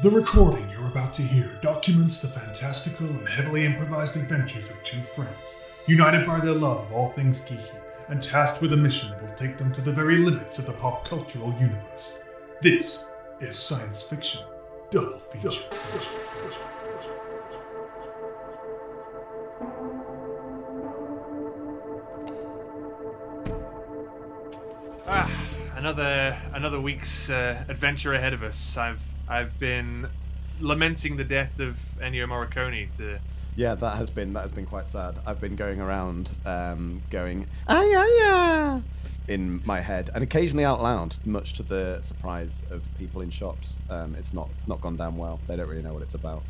The recording you're about to hear documents the fantastical and heavily improvised adventures of two friends, united by their love of all things geeky, and tasked with a mission that will take them to the very limits of the pop cultural universe. This is science fiction. Double feature. Ah, another another week's uh, adventure ahead of us. I've I've been lamenting the death of Ennio Morricone to Yeah, that has been that has been quite sad. I've been going around um, going ah yeah yeah in my head and occasionally out loud, much to the surprise of people in shops. Um, it's not it's not gone down well. They don't really know what it's about.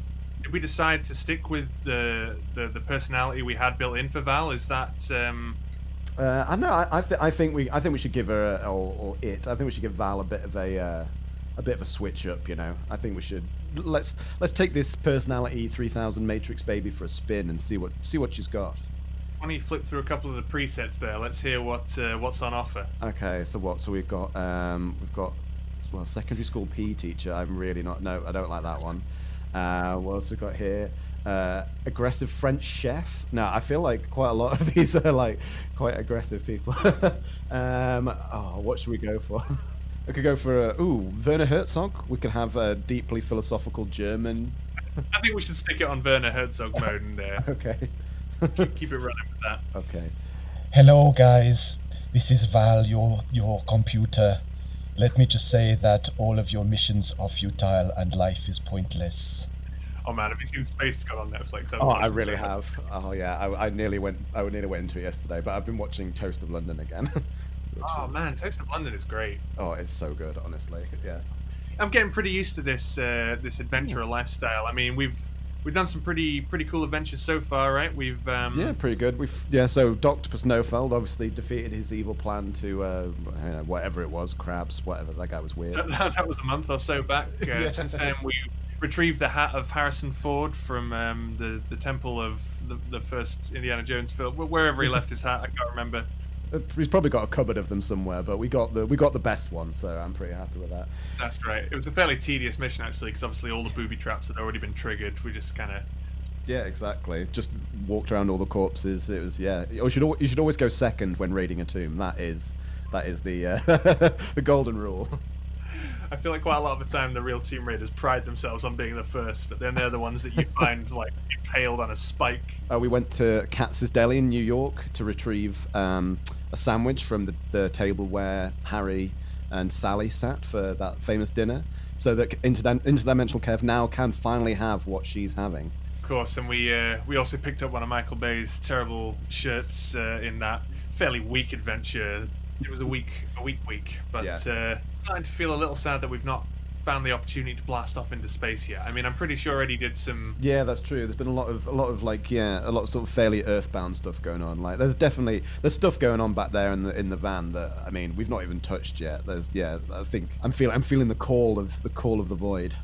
did we decide to stick with the the, the personality we had built in for Val? Is that um, Uh, I know. I I, th- I think we I think we should give her a, or, or it. I think we should give Val a bit of a uh, a bit of a switch up. You know. I think we should let's let's take this personality 3000 Matrix baby for a spin and see what see what she's got. why don't you flip through a couple of the presets there? Let's hear what uh, what's on offer. Okay, so what? So we've got um, we've got well secondary school PE teacher. I'm really not. No, I don't like that one. Uh, what else we got here? Uh, aggressive French chef. No, I feel like quite a lot of these are like quite aggressive people. um, oh, what should we go for? I could go for uh, ooh Werner Herzog. We could have a deeply philosophical German. I think we should stick it on Werner Herzog mode and uh, Okay. keep, keep it running with that. okay. Hello, guys. This is Val, your your computer. Let me just say that all of your missions are futile and life is pointless. Oh man, have you seen Space Gone on Netflix? Oh, I really have. Oh yeah, I, I nearly went. I nearly went into it yesterday, but I've been watching Toast of London again. Oh is- man, Toast of London is great. Oh, it's so good, honestly. Yeah. I'm getting pretty used to this uh, this adventurer lifestyle. I mean, we've we've done some pretty pretty cool adventures so far, right? We've um, Yeah, pretty good. We've yeah. So Doctor Snowfeld obviously defeated his evil plan to uh, know, whatever it was, crabs, whatever. That guy was weird. that, that was a month or so back. Uh, Yeah. Since then, we retrieved the hat of Harrison Ford from um, the the temple of the, the first Indiana Jones film, wherever he left his hat. I can't remember. Uh, He's probably got a cupboard of them somewhere, but we got the we got the best one, so I'm pretty happy with that. That's right. It was a fairly tedious mission actually, because obviously all the booby traps had already been triggered. We just kind of Yeah, exactly. Just walked around all the corpses. It was yeah. You should al- you should always go second when raiding a tomb. That is that is the uh, the golden rule. I feel like quite a lot of the time the real Tomb Raiders pride themselves on being the first, but then they're the ones that you find like impaled on a spike. Uh, we went to Katz's Deli in New York to retrieve um, a sandwich from the, the table where Harry and Sally sat for that famous dinner, so that interdim- interdimensional Kev now can finally have what she's having. Of course, and we uh, we also picked up one of Michael Bay's terrible shirts uh, in that fairly weak adventure. It was a week, a week week, but Yeah. uh, starting to feel a little sad that we've not found the opportunity to blast off into space yet. I mean, I'm pretty sure Eddie did some. Yeah, that's true. There's been a lot of a lot of like yeah, a lot of sort of fairly earthbound stuff going on. Like there's definitely there's stuff going on back there in the in the van that I mean we've not even touched yet. There's yeah, I think I'm feeling I'm feeling the call of the call of the void.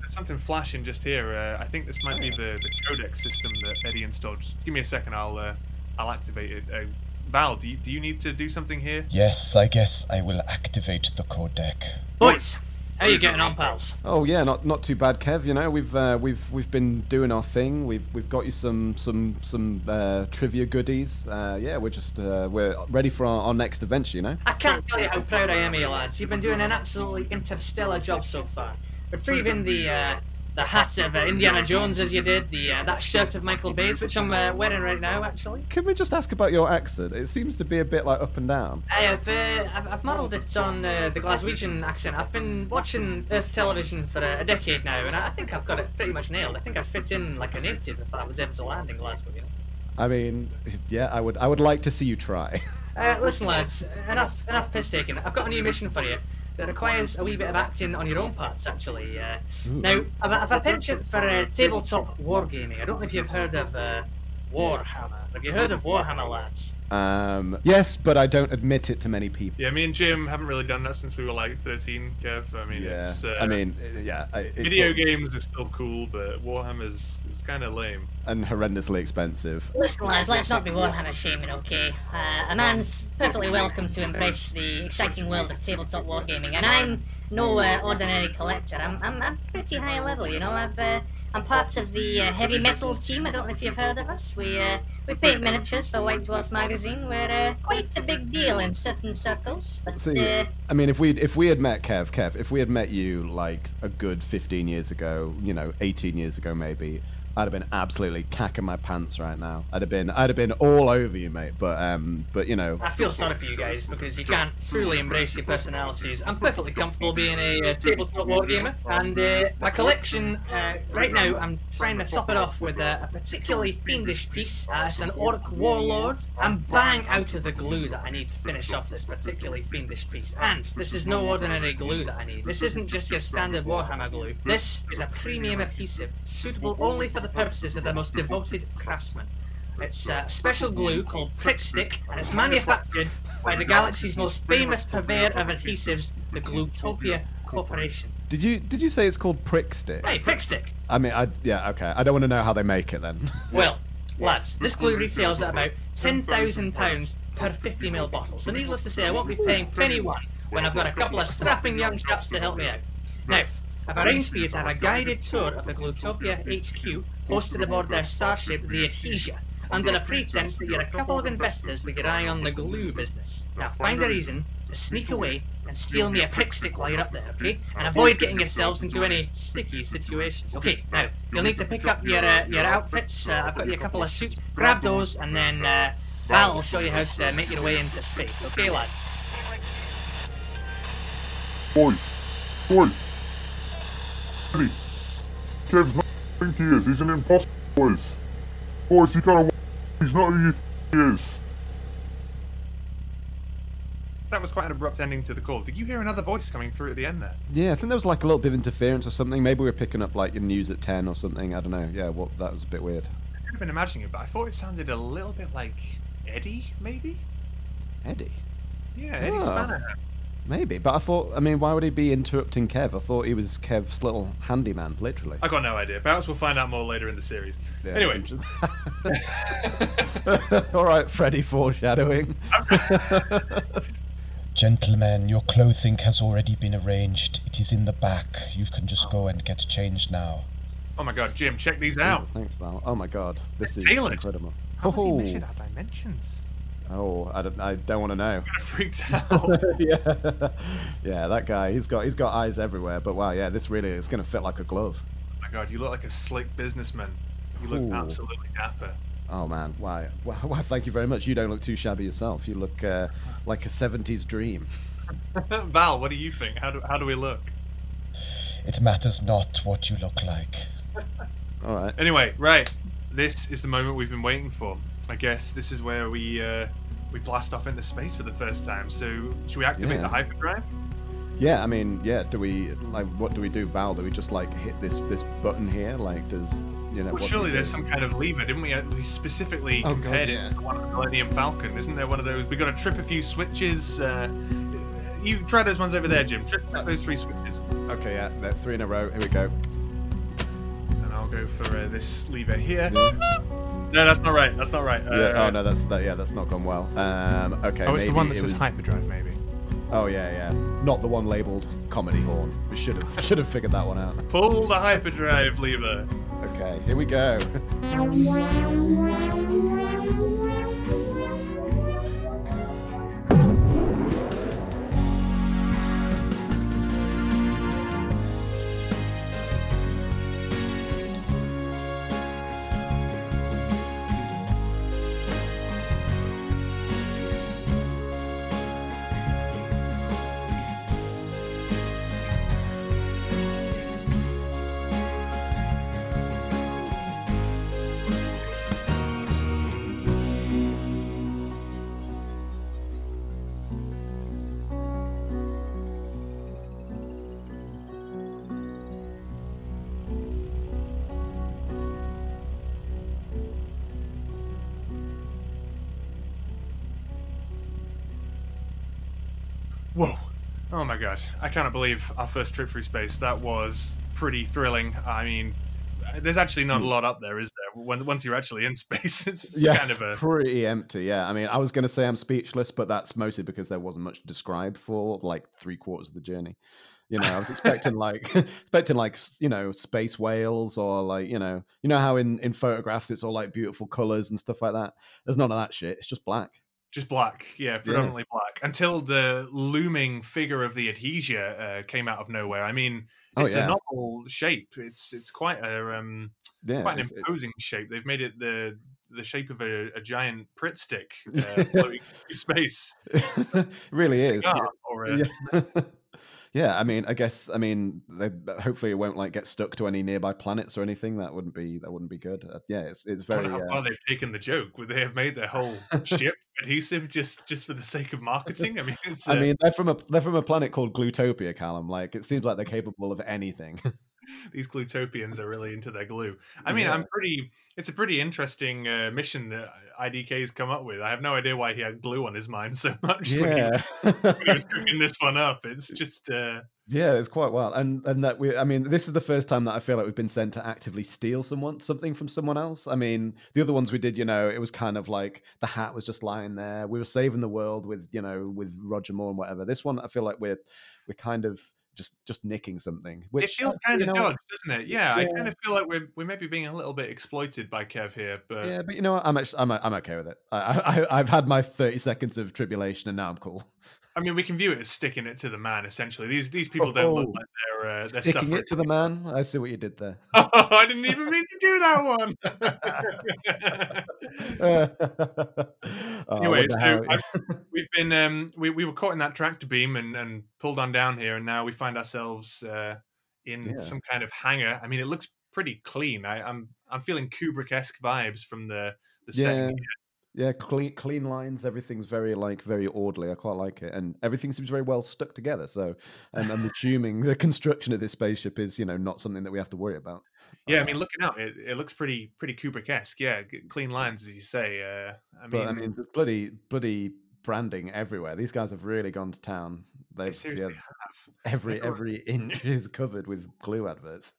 There's something flashing just here. Uh, I think this might be the, the codex system that Eddie installed. Just give me a second. I'll uh, I'll activate it. Uh, Val, do you, do you need to do something here? Yes, I guess I will activate the codec. Boys, how are you getting on, pals? Oh yeah, not not too bad, Kev. You know we've uh, we've we've been doing our thing. We've we've got you some some some uh, trivia goodies. Uh, yeah, we're just uh, we're ready for our, our next adventure. You know. I can't tell you how proud I am of you lads. You've been doing an absolutely interstellar job so far. Retrieving the uh, the hat of uh, Indiana Jones as you did, the uh, that shirt of Michael Bay's, which I'm uh, wearing right now, actually. Can we just ask about your accent? It seems to be a bit like up and down. I have uh, I've, I've modelled it on uh, the Glaswegian accent. I've been watching Earth television for a, a decade now, and I I think I've got it pretty much nailed. I think I'd fit in like a native if I was ever to land in Glasgow. You know? I mean, yeah, I would I would like to see you try. Uh, listen, lads, enough enough piss taking. I've got a new mission for you that requires a wee bit of acting on your own parts, actually. Uh, now, I've, I've a penchant for uh, tabletop wargaming. I don't know if you've heard of uh, Warhammer. Have you heard of Warhammer, lads? Um, yes, but I don't admit it to many people. Yeah, me and Jim haven't really done that since we were like 13, Kev. I mean, Yeah, it's, uh, I mean, uh, yeah, I- video all- games are still cool, but Warhammer's it's kind of lame. and horrendously expensive. Listen, lads, let's not be Warhammer shaming, okay? Uh, a man's perfectly welcome to embrace the exciting world of tabletop wargaming, and I'm no uh, ordinary collector. I'm, I'm, I'm pretty high level, you know. I've uh, I'm part of the uh, heavy metal team. I don't know if you've heard of us. We uh, we paint miniatures for White Dwarf magazine. We're uh, quite a big deal in certain circles. But See, uh, I mean, if we if we had met Kev, Kev, if we had met you like a good fifteen years ago, you know, eighteen years ago maybe, I'd have been absolutely cacking my pants right now. I'd have been I'd have been all over you, mate. But um, but you know, I feel sorry for you guys because you can't truly embrace your personalities. I'm perfectly comfortable being a uh, tabletop wargamer, and uh, my collection uh, right now I'm trying to top it off with a, a particularly fiendish piece. Uh, it's an orc warlord. I'm bang out of the glue that I need to finish off this particularly fiendish piece, and this is no ordinary glue that I need. This isn't just your standard Warhammer glue. This is a premium adhesive suitable only for the purposes of the most devoted craftsmen. It's a special glue called Prick Stick, and it's manufactured by the galaxy's most famous purveyor of adhesives, the Glutopia Corporation. did you did you say it's called Prick Stick? Hey, Prick Stick! I mean, I yeah, okay. I don't want to know how they make it then. Well, lads, this glue retails at about £10,000 per 50ml bottle, so needless to say, I won't be paying penny one when I've got a couple of strapping young chaps to help me out. Now, I've arranged for you to have a guided tour of the Glutopia HQ hosted aboard their starship, the Adhesia, under the pretense that you're a couple of investors with your eye on the glue business. Now, find a reason to sneak away and steal me a prick stick while you're up there, okay? And avoid getting yourselves into any sticky situations. Okay, now, you'll need to pick up your uh, your outfits. Uh, I've got you a couple of suits. Grab those, and then uh, Val will show you how to make your way into space, okay, lads? Boys, boys. Eddie, Kev's not who he is. He's an imposter, boys. Boys, you gotta. He's not who you think he is. That was quite an abrupt ending to the call. Did you hear another voice coming through at the end there? yeah, I think there was like a little bit of interference or something. Maybe we were picking up like your news at ten or something. I don't know. Yeah, what that was a bit weird. I could have been imagining it, but I thought it sounded a little bit like Eddie, maybe? Eddie. Yeah, Eddie Oh. Spanner. Maybe, but I thought, I mean, why would he be interrupting Kev? I thought he was Kev's little handyman, literally. I got no idea. Perhaps we'll find out more later in the series. Yeah, anyway, inter- All right, Freddy foreshadowing. Gentlemen, your clothing has already been arranged. It is in the back. You can just go and get changed now. oh my god, Jim, check these out. Thanks, Val. Oh my god, this is tailored. incredible. How does he Oh, measure our dimensions? Oh, I don't, I don't want to know. I freaked out. yeah, yeah, that guy. He's got, he's got eyes everywhere. But wow, yeah, this really is going to fit like a glove. oh my god, you look like a slick businessman. You look Ooh. absolutely dapper. Oh man, why? Why, why thank you very much. You don't look too shabby yourself. You look uh, like a '70s dream. Val, what do you think? How do, how do we look? It matters not what you look like. All right. Anyway, right. This is the moment we've been waiting for. I guess this is where we uh, we blast off into space for the first time. So, should we activate Yeah. the hyperdrive? Yeah, I mean, yeah. Do we like what do we do, Val? Do we just like hit this this button here? Like, does you know? Well, surely we there's some kind of lever, didn't we? We specifically Oh, God, compared yeah. it to one of the Millennium Falcon. Isn't there one of those? We got to trip a few switches. Uh, you try those ones over there, Jim. Trip Uh, those three switches, Okay, yeah, there, three in a row. Here we go. and I'll go for uh, this lever here. No, that's not right. That's not right. Uh, yeah. Oh no, that's that. Yeah, that's not gone well. Um. Okay. Oh, it's the one that it says was- hyperdrive, maybe. Oh yeah, yeah. Not the one labeled comedy horn. We should have should have figured that one out. Pull the hyperdrive lever. Okay, here we go. Oh my god, I cannot believe our first trip through space. That was pretty thrilling. I mean, there's actually not a hmm. lot up there, is there? When, once you're actually in space, it's yeah, kind of a. pretty empty. Yeah, I mean, I was going to say I'm speechless, but that's mostly because there wasn't much described for like three quarters of the journey. You know, I was expecting like expecting like you know space whales or like you know you know how in in photographs it's all like beautiful colors and stuff like that. There's none of that shit. It's just black. Just black, yeah, predominantly black. Until the looming figure of the Adhesia uh, came out of nowhere. I mean, Oh, it's yeah. a novel shape. It's it's quite a um, Yeah, quite an it's- it- imposing shape. They've made it the the shape of a, a giant Pritt stick uh, floating through space. really is. Or a, Yeah. yeah, I mean, I guess, I mean, they, hopefully it won't like get stuck to any nearby planets or anything. That wouldn't be that wouldn't be good. Uh, yeah, it's it's very. how Uh, far they've taken the joke. Would they have made their whole ship adhesive just just for the sake of marketing? I mean, it's, I uh, mean, they're from a they're from a planet called Glutopia, Callum. Like, it seems like they're capable of anything. these glutopians are really into their glue. I mean, Yeah. I'm pretty. It's a pretty interesting uh, mission that IDK's come up with. I have no idea why he had glue on his mind so much when, he, yeah, when he was cooking this one up. It's just. Uh, yeah, it's quite wild. And and that we, I mean, this is the first time that I feel like we've been sent to actively steal someone something from someone else. I mean, the other ones we did, you know, it was kind of like the hat was just lying there. We were saving the world with, you know, with Roger Moore and whatever. This one, I feel like we're we're kind of just just nicking something. Which it feels uh, kind of know dodged, doesn't it? Yeah, I kind of feel like we're we may be being a little bit exploited by Kev here, but Yeah, but you know what? I'm actually I'm I'm okay with it. I, I I've had my 30 seconds of tribulation and now I'm cool. I mean, we can view it as sticking it to the man. Essentially, these these people don't look Oh. like they're uh, they're Sticking it to the man. I see what you did there. Oh, I didn't even mean to do that one. Oh, anyway, so we've been um, we we were caught in that tractor beam and and pulled on down here, and now we find ourselves uh, in Yeah. some kind of hangar. I mean, it looks pretty clean. I, I'm I'm feeling Kubrick-esque vibes from the the yeah, setting. Yeah, clean clean lines. Everything's very like very orderly. I quite like it, and everything seems very well stuck together. So, um, I'm assuming the construction of this spaceship is you know not something that we have to worry about. Yeah, I Uh, mean, looking out, it, it looks pretty pretty Kubrick-esque. Yeah, clean lines, as you say. Uh, I mean, but I mean, bloody bloody branding everywhere. These guys have really gone to town. they They've seriously yeah, every every inch is covered with glue adverts.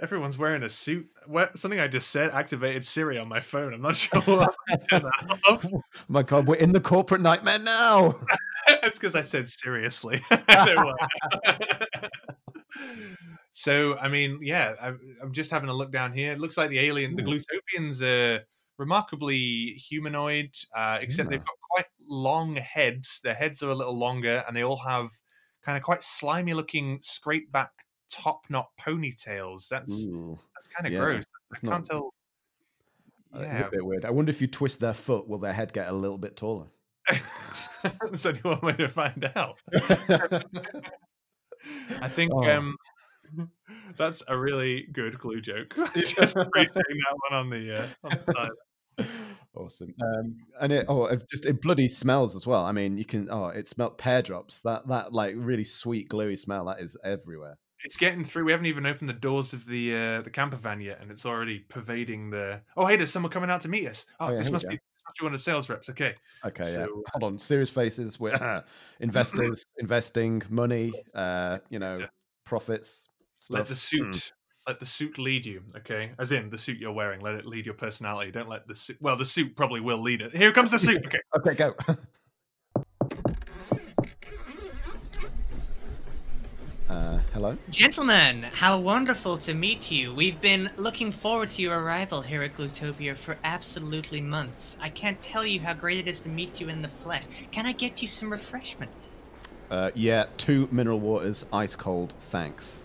Everyone's wearing a suit. What, something I just said activated Siri on my phone. I'm not sure what I turned that off. my God, we're in the corporate nightmare now. It's because I said seriously. Don't know why. so, I mean, yeah, I, I'm just having a look down here. It looks like the alien, the Glutopians are remarkably humanoid, uh, except they've got quite long heads. Their heads are a little longer, and they all have kind of quite slimy looking, scrape back top knot ponytails. That's Ooh, that's kind of Yeah, gross. it's I not- can't tell. uh, it's Yeah. a bit weird. I wonder if you twist their foot, will their head get a little bit taller? so do you want me to find out? I think Oh. um, that's a really good glue joke. Just that one on the, uh, on the side. awesome. Um, and it oh, it just it bloody smells as well. I mean, you can oh, it smelled pear drops. That that like really sweet gluey smell that is everywhere. It's getting through. We haven't even opened the doors of the uh, the camper van yet, and it's already pervading the. Oh, hey, there's someone coming out to meet us. Oh, Oh, yeah, this must be this must be one of the sales reps. Okay, Okay, yeah. Hold on, serious faces. We're investors, investing money. Uh, you know, Yeah. profits. let the suit. Let the suit lead you, okay? As in the suit you're wearing. Let it lead your personality. Don't let the suit. Well, the suit probably will lead it. Here comes the suit. Okay. Okay, go. uh, hello. Gentlemen, how wonderful to meet you. We've been looking forward to your arrival here at Glutopia for absolutely months. I can't tell you how great it is to meet you in the flesh. Can I get you some refreshment? Uh, yeah, two mineral waters, ice cold. Thanks.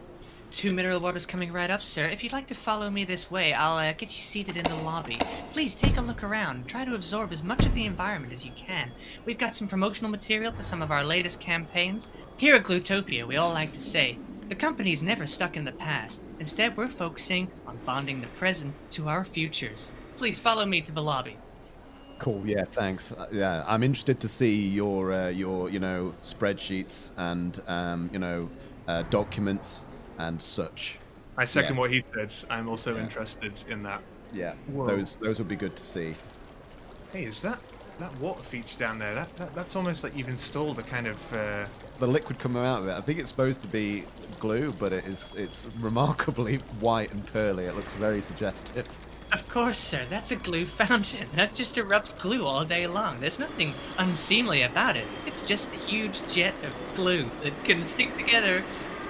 Two mineral waters coming right up, sir. If you'd like to follow me this way, I'll uh, get you seated in the lobby. Please take a look around. Try to absorb as much of the environment as you can. We've got some promotional material for some of our latest campaigns. Here at Glutopia, we all like to say, the company's never stuck in the past. Instead, we're focusing on bonding the present to our futures. Please follow me to the lobby. Cool. Yeah. Thanks. Uh, yeah, I'm interested to see your uh, your you know spreadsheets and um, you know uh, documents and such. I second Yeah. what he said. I'm also Yeah. interested in that. Yeah. Whoa. Those those would be good to see. Hey, is that that water feature down there? That, that that's almost like you've installed a kind of uh, the liquid coming out of it. I think it's supposed to be glue, but it is it's remarkably white and pearly. It looks very suggestive. Of course, sir. That's a glue fountain. That just erupts glue all day long. There's nothing unseemly about it. It's just a huge jet of glue that can stick together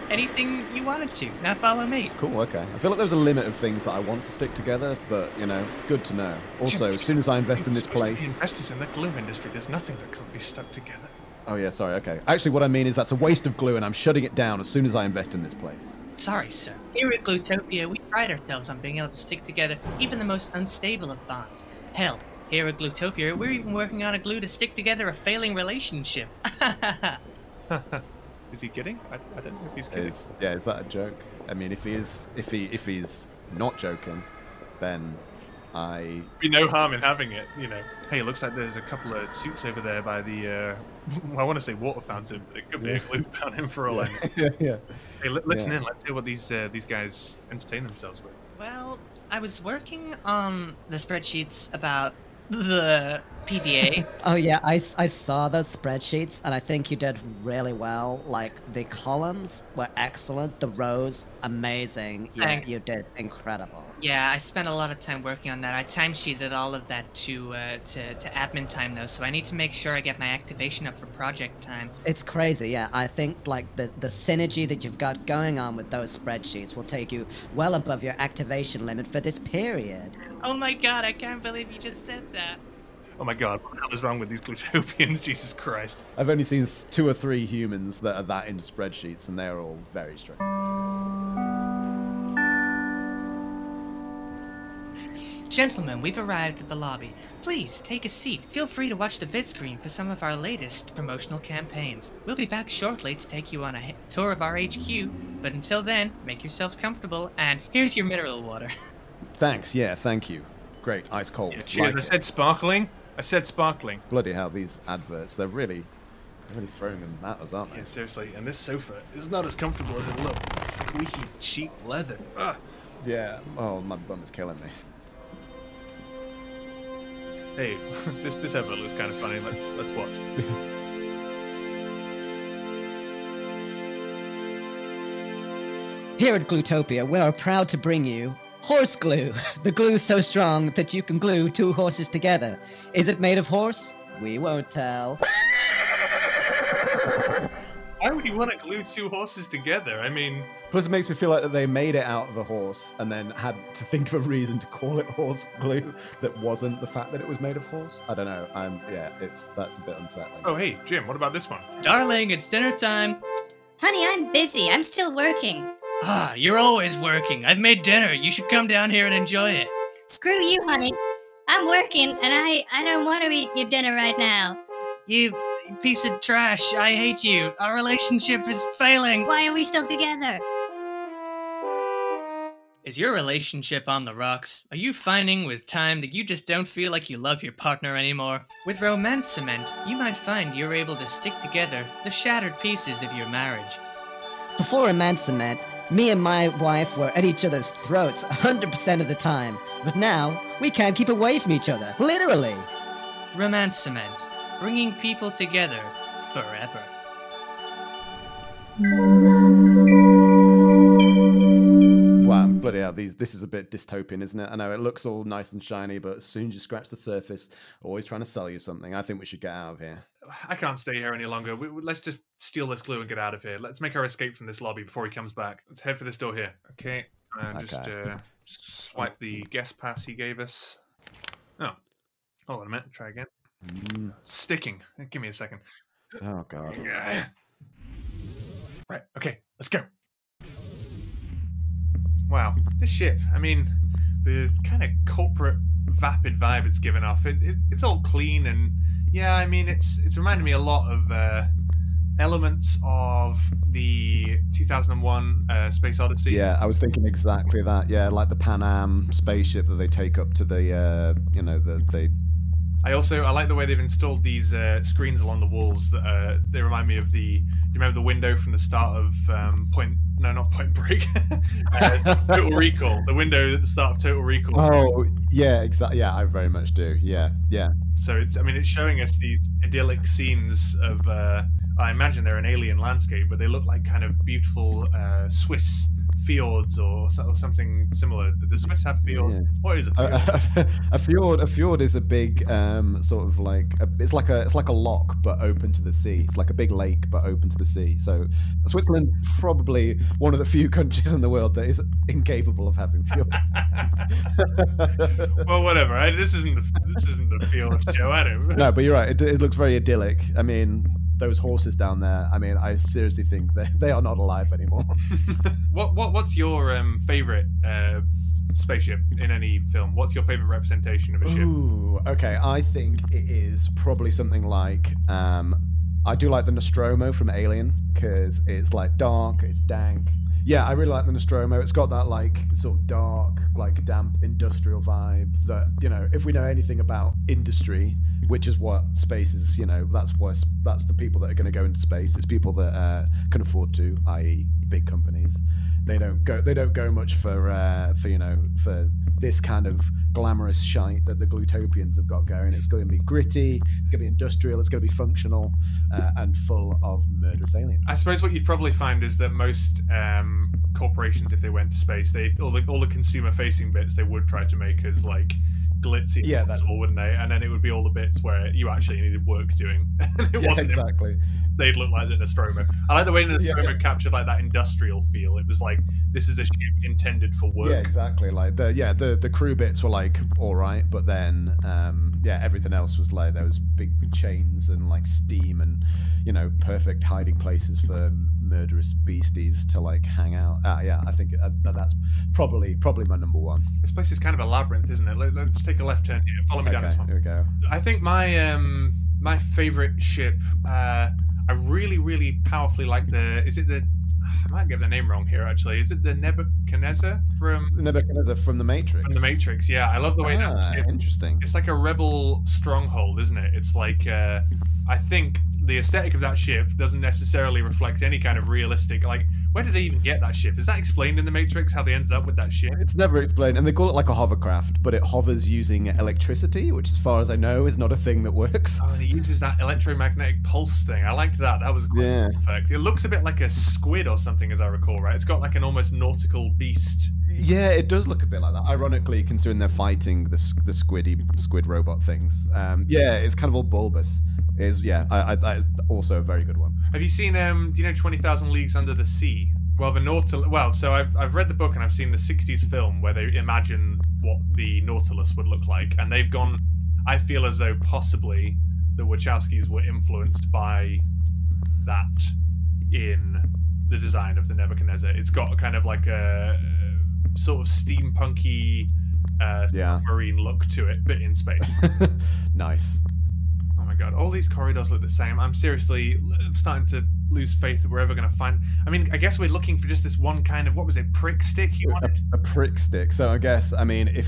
anything you wanted to. Now follow me. Cool. Okay. I feel like there's a limit of things that I want to stick together, but you know, good to know. Also, as soon as I invest in this Supposed to be place. Investors in the glue industry. There's nothing that can't be stuck together. Oh yeah, sorry. Okay. Actually, what I mean is that's a waste of glue, and I'm shutting it down as soon as I invest in this place. Sorry, sir. Here at Glutopia, we pride ourselves on being able to stick together even the most unstable of bonds. Hell, here at Glutopia, we're even working on a glue to stick together a failing relationship. Is he kidding? I, I don't know if he's kidding. Is yeah, is that a joke? I mean, if he is, if he if he's not joking, then I be no harm in having it, you know. Hey, it looks like there's a couple of suits over there by the, uh, well, I want to say water fountain, but it could be a glue fountain for all I know. yeah, yeah. Hey, li- listen Yeah. in. Let's hear what these uh, these guys entertain themselves with. well, I was working on the spreadsheets about the PVA. Oh yeah, I, I saw those spreadsheets and I think you did really well. Like the columns were excellent, the rows amazing. Yeah, Thank- you did incredible. yeah, I spent a lot of time working on that. I timesheeted all of that to, uh, to to admin time though, so I need to make sure I get my activation up for project time. It's crazy, yeah. I think like the the synergy that you've got going on with those spreadsheets will take you well above your activation limit for this period. Oh my god, I can't believe you just said that. Oh my god, what the hell is wrong with these Glutopians? Jesus Christ. I've only seen th- two or three humans that are that into spreadsheets, and they're all very strange. Gentlemen, we've arrived at the lobby. Please take a seat. Feel free to watch the vid screen for some of our latest promotional campaigns. We'll be back shortly to take you on a h- tour of our HQ, but until then, make yourselves comfortable and here's your mineral water. Thanks. Yeah, thank you. Great, ice cold. Yeah, cheers. Like I it. said sparkling. I said sparkling. Bloody hell, these adverts, they're really, they're really throwing them at us, aren't they? Yeah, seriously. And this sofa is not as comfortable as it looks. Squeaky, cheap leather. Ugh. Yeah. Oh, my bum is killing me. Hey, this this advert looks kind of funny. Let's let's watch. Here at Glutopia, we are proud to bring you horse glue. The glue so strong that you can glue two horses together. Is it made of horse? We won't tell. Why would you want to glue two horses together? I mean, Plus, it makes me feel like that they made it out of a horse and then had to think of a reason to call it horse glue that wasn't the fact that it was made of horse. I don't know. I'm yeah, it's that's a bit unsettling. oh hey, Jim, what about this one? Darling, it's dinner time. Honey, I'm busy. I'm still working. Ah, you're always working. I've made dinner. You should come down here and enjoy it. Screw you, honey. I'm working, and I I don't want to eat your dinner right now. You piece of trash. I hate you. Our relationship is failing. Why are we still together? Is your relationship on the rocks? Are you finding with time that you just don't feel like you love your partner anymore? With romance cement, you might find you're able to stick together the shattered pieces of your marriage. Before Romance Cement, me and my wife were at each other's throats 100% of the time. But now, we can't keep away from each other. Literally. Romance cement, bringing people together forever. Bloody hell! These this is a bit dystopian, isn't it? I know it looks all nice and shiny, but as soon as you scratch the surface, always trying to sell you something. I think we should get out of here. I can't stay here any longer. We, we- let's just steal this glue and get out of here. Let's make our escape from this lobby before he comes back. Let's head for this door here. Okay. And just uh, swipe the guest pass he gave us. Oh, hold on a minute. Try again. Mm, Sticking. Give me a second. Oh god. Yeah. Right. Okay. Let's go. Wow. This ship. I mean, the kind of corporate vapid vibe it's given off. It, it, it's all clean and yeah. I mean, it's it's reminded me a lot of uh, elements of the 2001 uh, Space Odyssey. Yeah, I was thinking exactly that. Yeah, like the Pan Am spaceship that they take up to the, uh, you know, the they. I also I like the way they've installed these uh, screens along the walls. That uh, they remind me of the. Do you remember the window from the start of um, Point? No, not Point Break. uh, Total Recall. The window at the start of Total Recall. Oh, yeah, exactly. Yeah, I very much do. Yeah, yeah. So it's. I mean, it's showing us these idyllic scenes of uh, I imagine they're an alien landscape, but they look like kind of beautiful uh, Swiss fjords or, or something similar. Do the Swiss have fjords? Yeah. What is a fjord? A, a fjord, a fjord is a big um, sort of like a, it's like a it's like a loch but open to the sea. It's like a big lake but open to the sea. So Switzerland probably one of the few countries in the world that is incapable of having fjords. well, whatever. I, this isn't the this isn't the fjord show, don't. no, but you're right. It, it looks very idyllic. I mean, those horses down there. I mean, I seriously think they they are not alive anymore. what what what's your um, favorite uh, spaceship in any film? What's your favorite representation of a ship? Ooh, okay. I think it is probably something like um, I do like the Nostromo from Alien because it's like dark, it's dank. Yeah, I really like the Nostromo. It's got that like sort of dark, like damp industrial vibe that, you know, if we know anything about industry, which is what space is, you know, that's what that's the people that are going to go into space. It's people that uh, can afford to, i.e., big companies. They don't go. They don't go much for uh, for you know for this kind of glamorous shite that the Glutopians have got going. It's going to be gritty. It's going to be industrial. It's going to be functional uh, and full of murderous aliens. I suppose what you'd probably find is that most um, corporations, if they went to space, they all the all the consumer facing bits they would try to make as like glitzy Yeah, that- possible, wouldn't they? And then it would be all the bits where you actually needed work doing. it Yeah, wasn't exactly. they'd look like the Nostromo. I like the way the Nostromo captured like that industrial feel. It was like this is a ship intended for work. Yeah, exactly. Like the yeah the the crew bits were like all right, but then um, yeah everything else was like there was big chains and like steam and you know perfect hiding places for murderous beasties to like hang out. Uh, yeah, I think uh, that's probably probably my number one. This place is kind of a labyrinth, isn't it? Let, us take a left turn here. Follow me down this one. here we go. I think my um my favorite ship. Uh, I really really powerfully like the. Is it the? I might get the name wrong here. Actually, is it the Nebuchadnezzar from Nebuchadnezzar from the Matrix. from the Matrix? Yeah, I love the way Ah, that ship interesting. it's like a rebel stronghold, isn't it? It's like uh, I think the aesthetic of that ship doesn't necessarily reflect any kind of realistic. Like, where did they even get that ship? Is that explained in the Matrix how they ended up with that ship? It's never explained, and they call it like a hovercraft, but it hovers using electricity, which, as far as I know, is not a thing that works. Oh, and it uses that electromagnetic pulse thing. I liked that. That was great Yeah. effect. It looks a bit like a squid or something, as I recall. Right? It's got like an almost nautical beast. Yeah, it does look a bit like that. Ironically, considering they're fighting the the squiddy squid robot things. Um, yeah, it's kind of all bulbous. Is yeah, I, I, that is also a very good one. Have you seen um? Do you know Twenty Thousand Leagues Under the Sea? Well, the Nautilus. Well, so I've I've read the book and I've seen the '60s film where they imagine what the Nautilus would look like, and they've gone. I feel as though possibly the Wachowskis were influenced by that in the design of the Nebuchadnezzar. It's got a kind of like a sort of steampunky uh, Yeah. marine look to it, but in space. nice. God, all these corridors look the same. I'm seriously starting to lose faith that we're ever going to find. I mean, I guess we're looking for just this one kind of what was it, prick stick you A, wanted? a prick stick. So I guess I mean if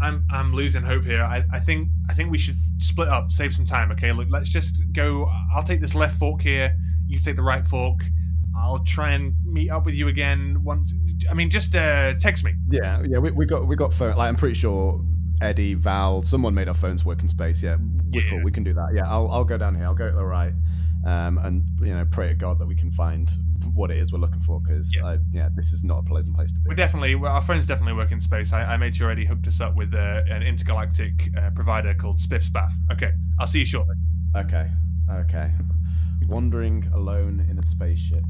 I'm I'm losing hope here. I, I think I think we should split up, save some time. Okay, look, let's just go. I'll take this left fork here. You take the right fork. I'll try and meet up with you again once. I mean, just uh, text me. yeah yeah we, we got we got phone. Like I'm pretty sure Eddie Val someone made our phones work in space. Yeah, we're Yeah. cool. We can do that. Yeah, I'll I'll go down here. I'll go to the right. Um, and you know, pray to God that we can find what it is we're looking for, because Yeah. yeah. this is not a pleasant place to be. We're definitely well, our phones definitely work in space. I, I made sure Eddie hooked us up with uh, an intergalactic uh, provider called Spiff Spaff. Okay, I'll see you shortly. Okay, okay. Wandering alone in a spaceship.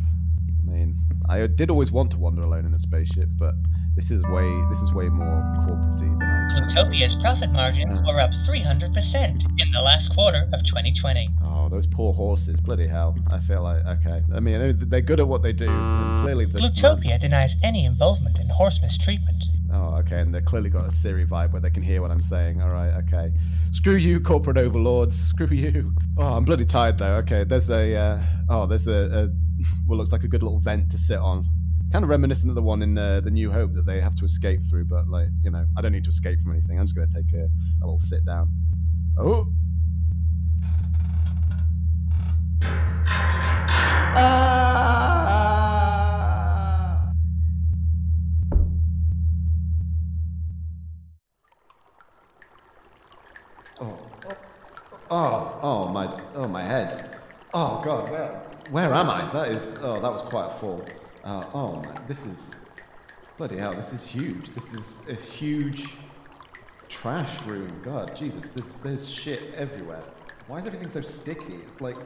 I mean, I did always want to wander alone in a spaceship, but this is way this is way more corporate than profit margins were up 300% in the last quarter of 2020. Oh, those poor horses! Bloody hell! I feel like okay. I mean, they're good at what they do. And clearly, the Glutopia denies any involvement in horse mistreatment. Oh, okay, and they've clearly got a Siri vibe where they can hear what I'm saying. All right, okay. Screw you, corporate overlords. Screw you. Oh, I'm bloody tired though. Okay, there's a uh, oh, there's a, a what looks like a good little vent to sit on. Kind of reminiscent of the one in uh, the New Hope that they have to escape through, but like you know, I don't need to escape from anything. I'm just gonna take a, a little sit down. Oh. Ah! Oh, oh, oh, my, oh, my head. Oh God, where where am I? That is oh that was quite a fall. Uh, oh man, this is bloody hell. This is huge. This is a huge trash room. God, Jesus, there's there's shit everywhere. Why is everything so sticky? It's like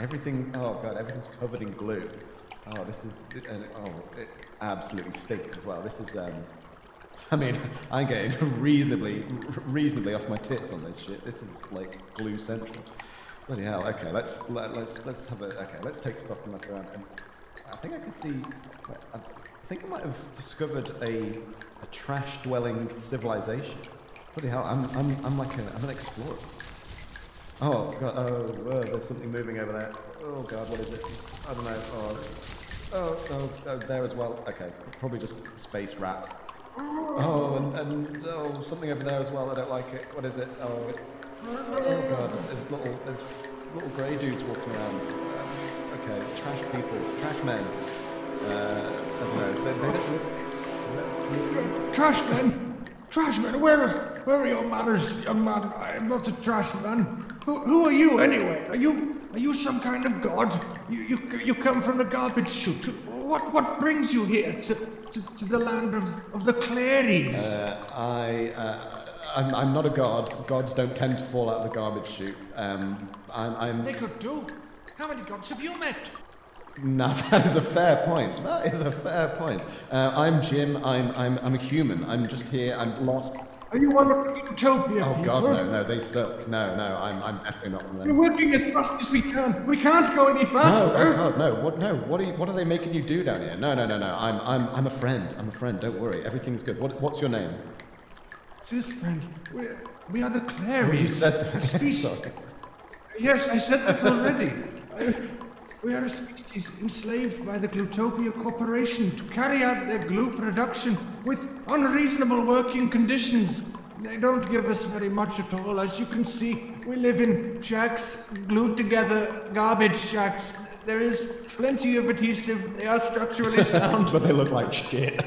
everything. Oh God, everything's covered in glue. Oh, this is and oh it absolutely stinks as well. This is um. I mean, I'm getting reasonably, reasonably off my tits on this shit. This is like glue central. Bloody hell. Okay, let's let, let's let's have a. Okay, let's take stock and mess around. I think I can see. I think I might have discovered a a trash dwelling civilization. Bloody hell! I'm I'm I'm like a I'm an explorer. Oh god! Oh, there's something moving over there. Oh god! What is it? I don't know. Oh, oh, oh, oh there as well. Okay, probably just space wrapped. Oh, and, and oh, something over there as well. I don't like it. What is it? Oh, it, oh god! There's little there's little grey dudes walking around. Okay, trash people, trash men. Uh, I don't know. Trash men, Trash men. where, where are your manners, young man? I'm not a trash man. Who, who are you anyway? Are you, are you some kind of god? You, you, you come from the garbage chute. What, what brings you here to, to, to the land of, of the Claries? Uh, I, uh, I'm, I'm not a god. Gods don't tend to fall out of the garbage chute. Um, I'm, I'm. they could do. How many gods have you met? No, that is a fair point. That is a fair point. Uh, I'm Jim. I'm, I'm, I'm a human. I'm just here. I'm lost. Are you one of the Glutopia Oh people? God, no, no, they suck. No, no, I'm, I'm definitely not one of We're them. working as fast as we can. We can't go any No, faster. oh God, no. What, no. What are you, What are they making you do down here? No, no, no, no. I'm, I'm, I'm a friend. I'm a friend. Don't worry. Everything's good. What, what's your name? This friend, we, we are the Oh, Claries. you said. A species. Sorry. Yes, I said that already. We are a species enslaved by the Glutopia Corporation to carry out their glue production with unreasonable working conditions. They don't give us very much at all. As you can see, we live in shacks glued together, garbage shacks. There is plenty of adhesive. They are structurally sound. But they look like shit.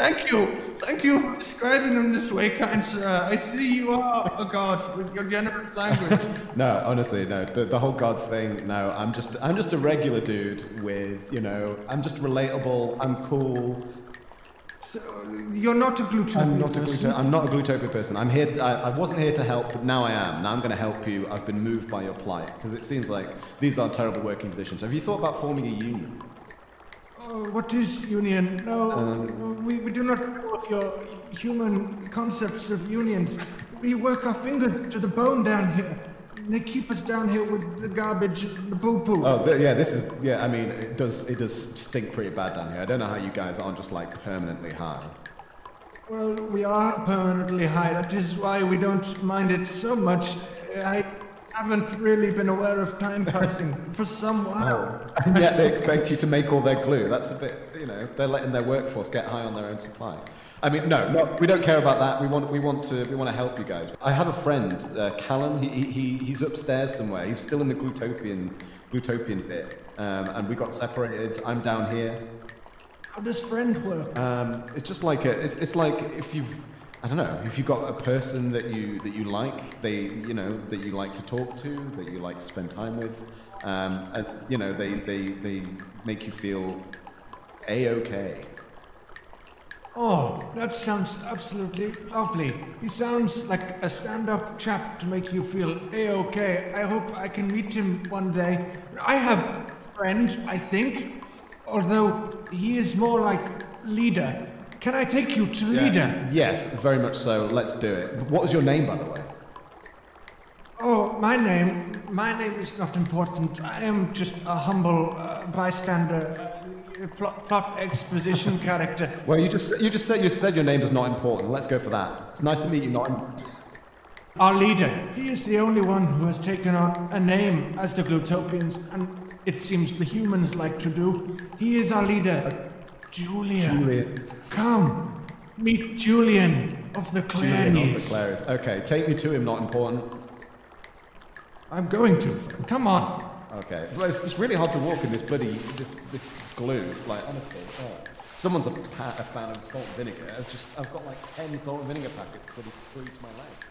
Thank you. Thank you for describing them this way, kind sir. I see you are a god with your generous language. No, honestly, no. The, the whole God thing. No, I'm just I'm just a regular dude with you know I'm just relatable. I'm cool. so, you're not a gluten. I'm not a gluto- I'm not a glutopia person. I'm here. I, I wasn't here to help, but now I am. Now I'm going to help you. I've been moved by your plight because it seems like these are terrible working conditions. Have you thought about forming a union? Oh, what is union? No, Um, we, we do not know of your human concepts of unions. We work our fingers to the bone down here. They keep us down here with the garbage, the poo poo. Oh, th- yeah. This is yeah. I mean, it does it does stink pretty bad down here. I don't know how you guys aren't just like permanently high. Well, we are permanently high. That is why we don't mind it so much. I haven't really been aware of time passing for some while. And yet they expect you to make all their glue. That's a bit, you know, they're letting their workforce get high on their own supply. I mean, no, no, we don't care about that. We want, we want to, we want to help you guys. I have a friend, uh, Callum. He, he, he, he's upstairs somewhere. He's still in the glutopian, glutopian bit, um, and we got separated. I'm down here. How does friend work? Um, it's just like a, it's, it's like if you've, I don't know, if you've got a person that you that you like, they, you know, that you like to talk to, that you like to spend time with, um, and, you know, they, they, they make you feel a okay. Oh, that sounds absolutely lovely. He sounds like a stand-up chap to make you feel a-okay. I hope I can meet him one day. I have a friend, I think, although he is more like leader. Can I take you to leader? Yes, very much so. Let's do it. What was your name, by the way? Oh, my name, my name is not important. I am just a humble uh, bystander, uh, plot, plot exposition character. Well, you just you just said you said your name is not important. Let's go for that. It's nice to meet you. Not. Our leader, he is the only one who has taken on a name as the Glutopians, and it seems the humans like to do. He is our leader, Julian. Julian. Come, meet Julian of the Julian of the Claries. Okay, take me to him. Not important. I'm going to. Come on. Okay. Well, it's, it's really hard to walk in this bloody this this glue. Like honestly, oh. someone's a, fa- a fan of salt and vinegar. I've just I've got like ten salt and vinegar packets bloody screwed to my leg.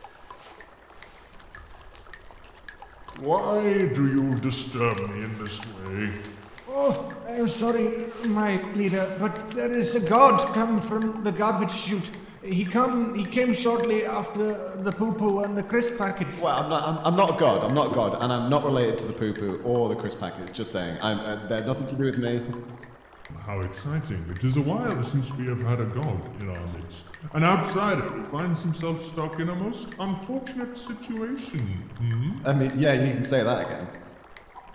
Why do you disturb me in this way? Oh, I'm sorry, my leader, but there is a god come from the garbage chute. He come. He came shortly after the poo poo and the crisp packets. Well, I'm not. I'm, I'm not a god. I'm not a god, and I'm not related to the poo poo or the crisp packets. Just saying, I'm. Uh, they're nothing to do with me. How exciting. It is a while since we have had a god in our midst. An outsider who finds himself stuck in a most unfortunate situation. Hmm? I mean, yeah, you can say that again.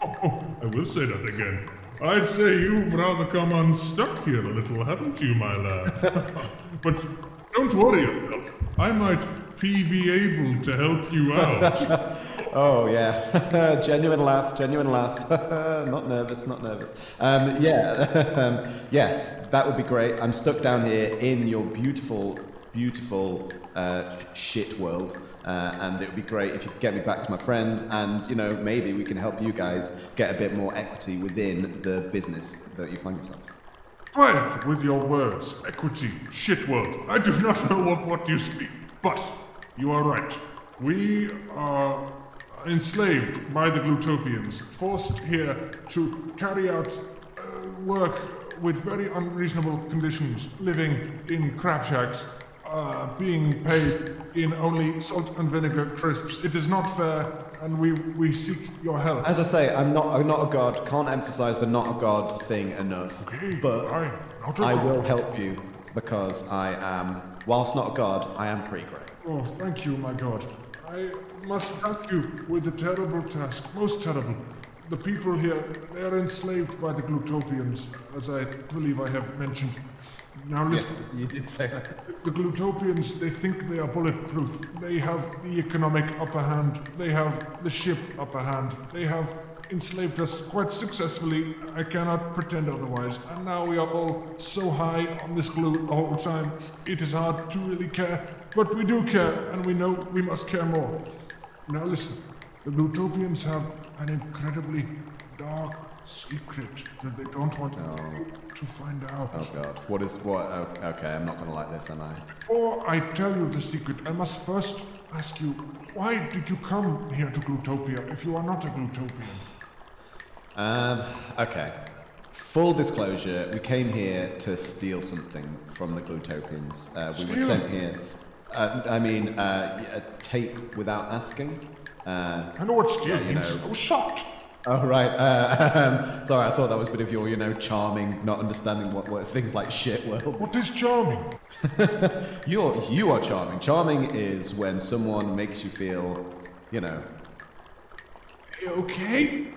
Oh, oh, I will say that again. I'd say you've rather come unstuck here a little, haven't you, my lad? but don't worry yourself. I might be able to help you out. Oh yeah, genuine laugh, genuine laugh. not nervous, not nervous. Um, yeah, um, yes, that would be great. I'm stuck down here in your beautiful, beautiful uh, shit world, uh, and it would be great if you could get me back to my friend, and you know maybe we can help you guys get a bit more equity within the business that you find yourselves. Quiet with your words. Equity, shit world. I do not know of what you speak, but you are right. We are enslaved by the Glutopians, forced here to carry out uh, work with very unreasonable conditions, living in crab shacks, uh, being paid in only salt and vinegar crisps. It is not fair, and we, we seek your help. As I say, I'm not. I'm not a god. Can't emphasize the not a god thing enough. Okay, but fine. Not a I god. will help you because I am, whilst not a god, I am pretty great. Oh, thank you, my God. I must thank you with a terrible task, most terrible. The people here, they are enslaved by the Glutopians, as I believe I have mentioned. Now listen, you did say that. the Glutopians, they think they are bulletproof. They have the economic upper hand. They have the ship upper hand. They have enslaved us quite successfully. I cannot pretend otherwise. And now we are all so high on this glue the whole time. It is hard to really care. But we do care, and we know we must care more. Now listen, the Glutopians have an incredibly dark secret that they don't want you to find out. Oh god. What is what? Oh, okay, I'm not gonna like this, am I? Before I tell you the secret, I must first ask you, why did you come here to Glutopia if you are not a Glutopian? Um. Okay. Full disclosure: We came here to steal something from the Glutopians. Uh, we were sent here. Uh, I mean, uh, take without asking. Uh, I know what yeah, steal you means. know. I was shocked. Oh right. Uh, um, sorry, I thought that was a bit of your, you know, charming, not understanding what, what things like shit world. What is charming? You're you are charming. Charming is when someone makes you feel, you know. You okay?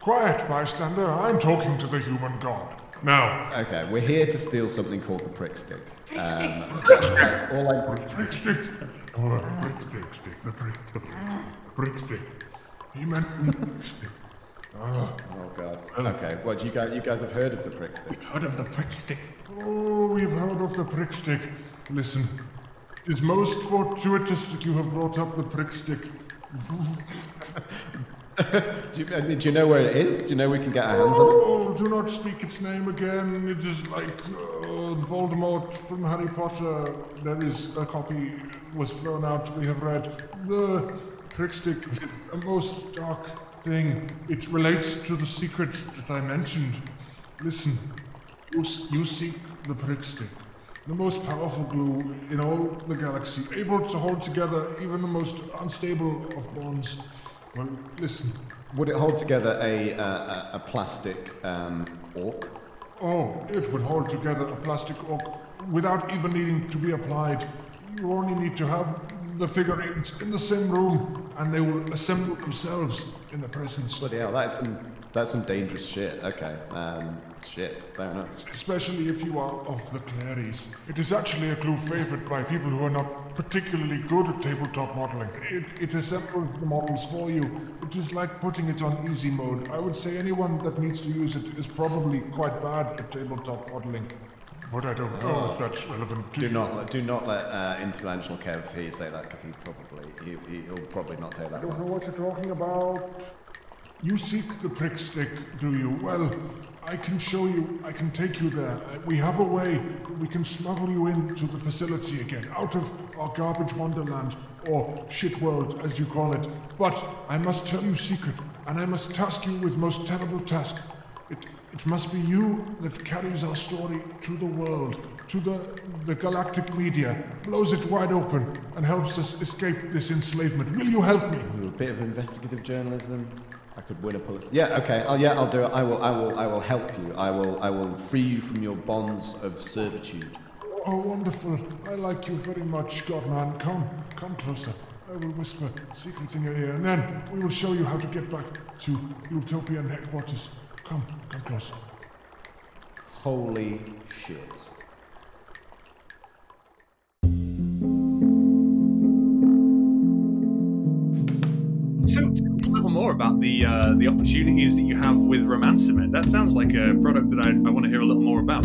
Quiet, bystander. I'm talking to the human god. Now, Okay, we're here to steal something called the prick stick. Prick Um, stick. that's all I. brick stick. Oh, brick stick, stick, the brick, the brick, brick stick. He meant stick. Ah, Oh god. Okay. Well, you guys, you guys have heard of the prick stick. heard of the prick stick? Oh, we've heard of the prick stick. Listen, it's most fortuitous that you have brought up the prick stick. Do you, I mean, do you know where it is? Do you know we can get our hands on it? Oh, do not speak its name again. It is like uh, Voldemort from Harry Potter. There is a copy was thrown out. We have read the prickstick, is a most dark thing. It relates to the secret that I mentioned. Listen, you, you seek the prickstick, the most powerful glue in all the galaxy, able to hold together even the most unstable of bonds. Well, listen. Would it hold together a uh, a, a plastic um, orc? Oh, it would hold together a plastic orc without even needing to be applied. You only need to have the figurines in the same room, and they will assemble themselves in the presence. Bloody hell, that's some that's some dangerous shit. Okay. Um, shit. Don't know. Especially if you are of the Claries. It is actually a clue favored by people who are not particularly good at tabletop modeling. It, it assembles the models for you. It is like putting it on easy mode. I would say anyone that needs to use it is probably quite bad at tabletop modeling. But I don't know if that's relevant to Do you. not let- do not let uh, interdimensional Kev hear you say that because he's probably he, he- he'll probably not take that. I don't well. know what you're talking about. You seek the prick stick, do you? Well, I can show you, I can take you there. Uh, We have a way. We can smuggle you into the facility again, out of our garbage wonderland, or shit world, as you call it. But I must tell you secret, and I must task you with most terrible task. It, it must be you that carries our story to the world, to the, the galactic media, blows it wide open, and helps us escape this enslavement. Will you help me? A bit of investigative journalism. I could win a Pulitzer. Yeah, okay. Oh, yeah, I'll do it. I will. I will. I will help you. I will. I will free you from your bonds of servitude. Oh, wonderful. I like you very much, Godman. Come, come closer. I will whisper secrets in your ear, and then we will show you how to get back to Glutopian headquarters. Come, come closer. Holy shit. So, tell me a little more about the uh, the opportunities that you have with Romance Cement. That sounds like a product that I, I want to hear a little more about.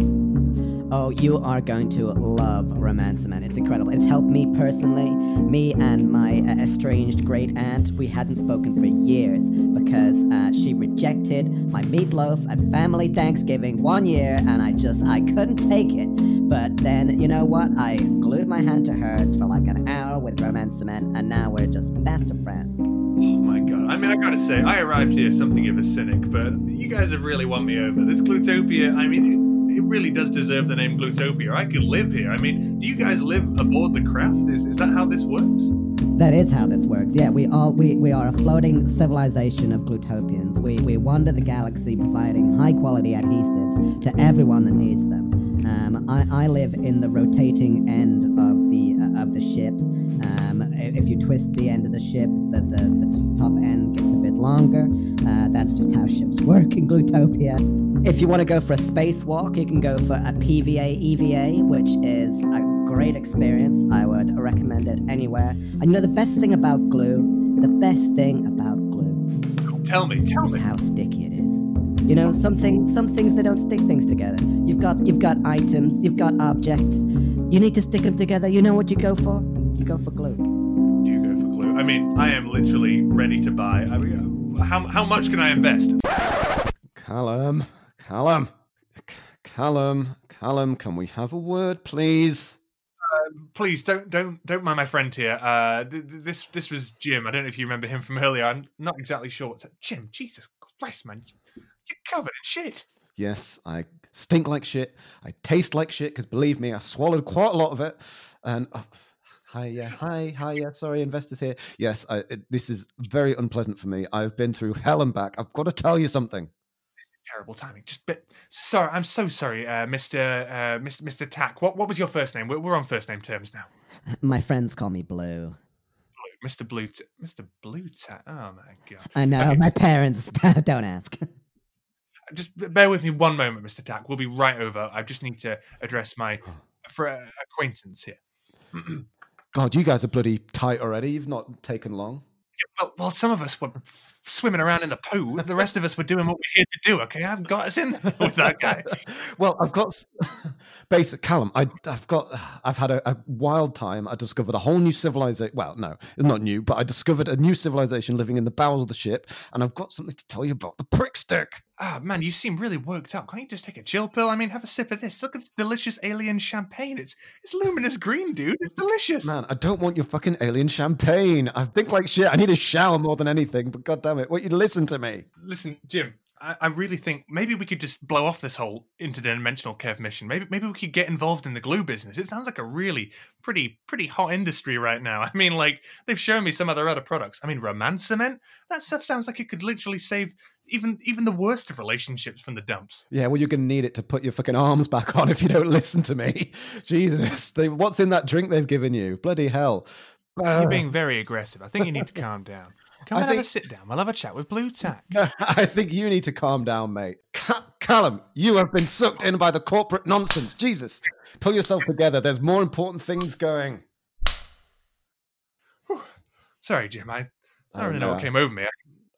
Oh, you are going to love Romance Cement. It's incredible. It's helped me personally. Me and my uh, estranged great aunt, we hadn't spoken for years because uh, she rejected my meatloaf at family Thanksgiving one year, and I just I couldn't take it. But then you know what? I glued my hand to hers for like an hour with Romance Cement, and now we're just best of friends. Oh my god. I mean, I gotta say, I arrived here something of a cynic, but you guys have really won me over. This Glutopia, I mean, it, really does deserve the name Glutopia. I could live here. I mean, do you guys live aboard the craft? Is, is that how this works? That is how this works. Yeah, we all we, we are a floating civilization of glutopians. We we wander the galaxy providing high quality adhesives to everyone that needs them. Um, I, I live in the rotating end of the uh, of the ship. Um, if you twist the end of the ship, the, the, the top end gets a bit longer. Uh, that's just how ships work in Glutopia. If you want to go for a spacewalk, you can go for a PVA EVA, which is a great experience. I would recommend it anywhere. And you know the best thing about glue, the best thing about glue Tell me, tell is me. how sticky it is. You know, some things, some things they don't stick things together. You've got, you've got items, you've got objects. You need to stick them together. You know what you go for? You go for glue. Do you go for glue? I mean, I am literally ready to buy. I mean, how, how much can I invest? Callum, Callum, C- Callum, Callum. Can we have a word, please? Please don't don't don't mind my friend here. Uh, th- th- this this was Jim. I don't know if you remember him from earlier. I'm not exactly sure. What's Jim? Jesus Christ, man, You- you're covered in shit. Yes, I stink like shit. I taste like shit because believe me, I swallowed quite a lot of it. And oh, hi, yeah, hi, hi, yeah. Sorry, investors here. Yes, I, it, this is very unpleasant for me. I've been through hell and back. I've got to tell you something. Terrible timing. Just bit. Sorry, I'm so sorry, uh, Mister uh, Mister Mister Tack. What what was your first name? We're, we're on first name terms now. My friends call me Blue. Mister Blue. T- Mister Blue Tack. Oh my god. I know, Okay, my parents don't ask. just bear with me one moment, Mister Tack. We'll be right over. I just need to address my for uh, acquaintance here. God, you guys are bloody tight already. You've not taken long. Well, well, some of us were f- swimming around in the pool. The rest of us were doing what we're here to do. Okay, I've got us in there with that guy. well, I've got basic Callum. I, I've got. I've had a, a wild time. I discovered a whole new civilization. Well, no, it's not new, but I discovered a new civilization living in the bowels of the ship, and I've got something to tell you about the prick stick. Ah, man, you seem really worked up. Can't you just take a chill pill? I mean, have a sip of this. Look at this delicious alien champagne. It's it's luminous green, dude. It's delicious. Man, I don't want your fucking alien champagne. I think like shit. I need a shower more than anything. But god damn it, won't you listen to me? Listen, Jim. I, I really think maybe we could just blow off this whole interdimensional Kev mission. Maybe maybe we could get involved in the glue business. It sounds like a really pretty pretty hot industry right now. I mean, like they've shown me some of their other products. I mean, romance cement. That stuff sounds like it could literally save even even the worst of relationships from the dumps. Yeah, well, you're gonna need it to put your fucking arms back on if you don't listen to me. Jesus, they, what's in that drink they've given you? Bloody hell! You're uh, being very aggressive. I think you need to calm down. Come I and have a sit down. We'll have a chat with Blue Tack. I think you need to calm down, mate. Ca- Callum, you have been sucked in by the corporate nonsense. Jesus, pull yourself together. There's more important things going. Sorry, Jim. I, I don't really know no. what came over me.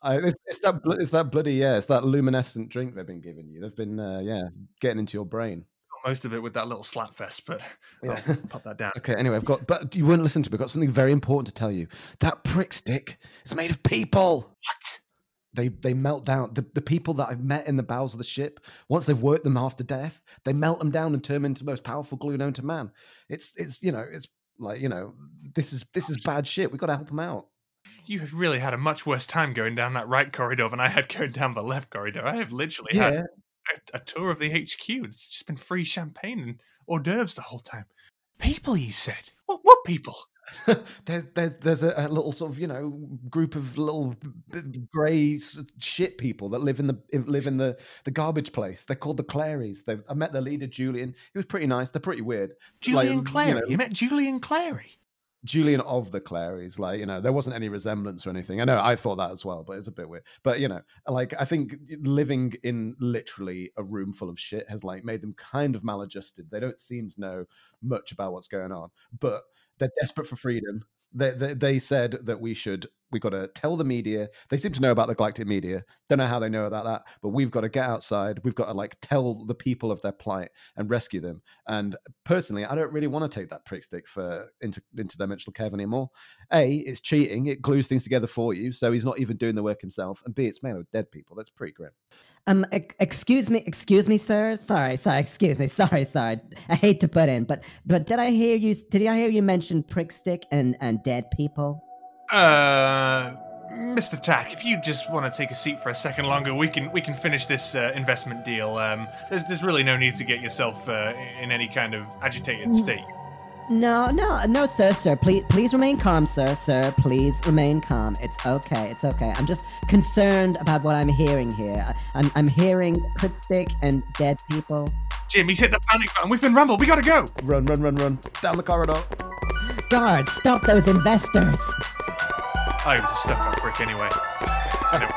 I, it's, it's that it's that bloody yeah, it's that luminescent drink they've been giving you. They've been uh, yeah getting into your brain. Most of it with that little slap fest, but Yeah. I'll pop that down. Okay, anyway, I've got but you wouldn't listen to me. I've got something very important to tell you. That prick stick is made of people. What? they they melt down. The, the people that I've met in the bowels of the ship, once they've worked them half to death, they melt them down and turn them into the most powerful glue known to man. It's it's you know it's like you know this is this is bad shit. We've got to help them out. You have really had a much worse time going down that right corridor than I had going down the left corridor. I have literally had Yeah. A, a tour of the HQ. It's just been free champagne and hors d'oeuvres the whole time. People, you said? What? What people? there's there's there's a, a little sort of you know group of little grey shit people that live in the live in the the garbage place. They're called the Clarys. They I met their leader Julian. He was pretty nice. They're pretty weird. Like, Julian you Clary. know, You, met Julian Clary. Julian of the Clarys. Like you know, there wasn't any resemblance or anything. I know I thought that as well, but it's a bit weird. But you know, like I think living in literally a room full of shit has like made them kind of maladjusted. They don't seem to know much about what's going on, but they're desperate for freedom. They, they, they said that we should we got to tell the media they seem to know about the galactic media don't know how they know about that but we've got to get outside we've got to like tell the people of their plight and rescue them and personally i don't really want to take that prick stick for inter- interdimensional kev anymore a it's cheating it glues things together for you so he's not even doing the work himself and b it's made of dead people that's pretty grim Um, excuse me, excuse me, sir. Sorry, sorry, excuse me. Sorry, sorry. I hate to put in, but but did I hear you? Did I hear you mention prick stick and and dead people? Uh, Mr. Tack, if you just want to take a seat for a second longer, we can we can finish this uh, investment deal. Um, there's there's really no need to get yourself uh, in any kind of agitated state. No, no, no, sir, sir. Please, please remain calm, sir, sir. Please remain calm. It's okay. It's okay. I'm just concerned about what I'm hearing here. I- I'm I'm hearing prick stick and dead people. Jim, he's hit the panic button. We've been rumbled. We gotta go. run run run run down the corridor Guards, stop those investors. I was a stuck-up prick anyway. I.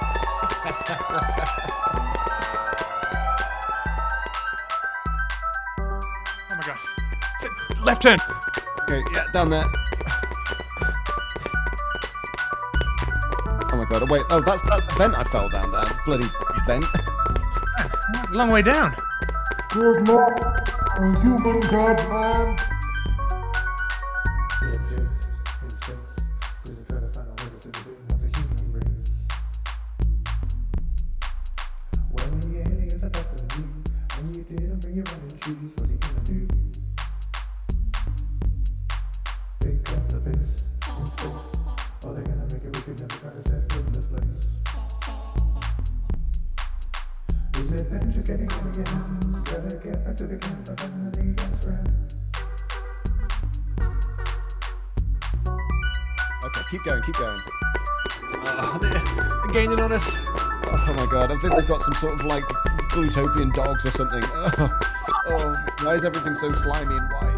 Oh my god. Left turn. okay yeah down there oh my god oh, wait oh that's that vent i fell down there bloody vent Long way down. Good luck, human god man. Sort of like glutopian dogs or something. Oh, oh, why is everything so slimy and white?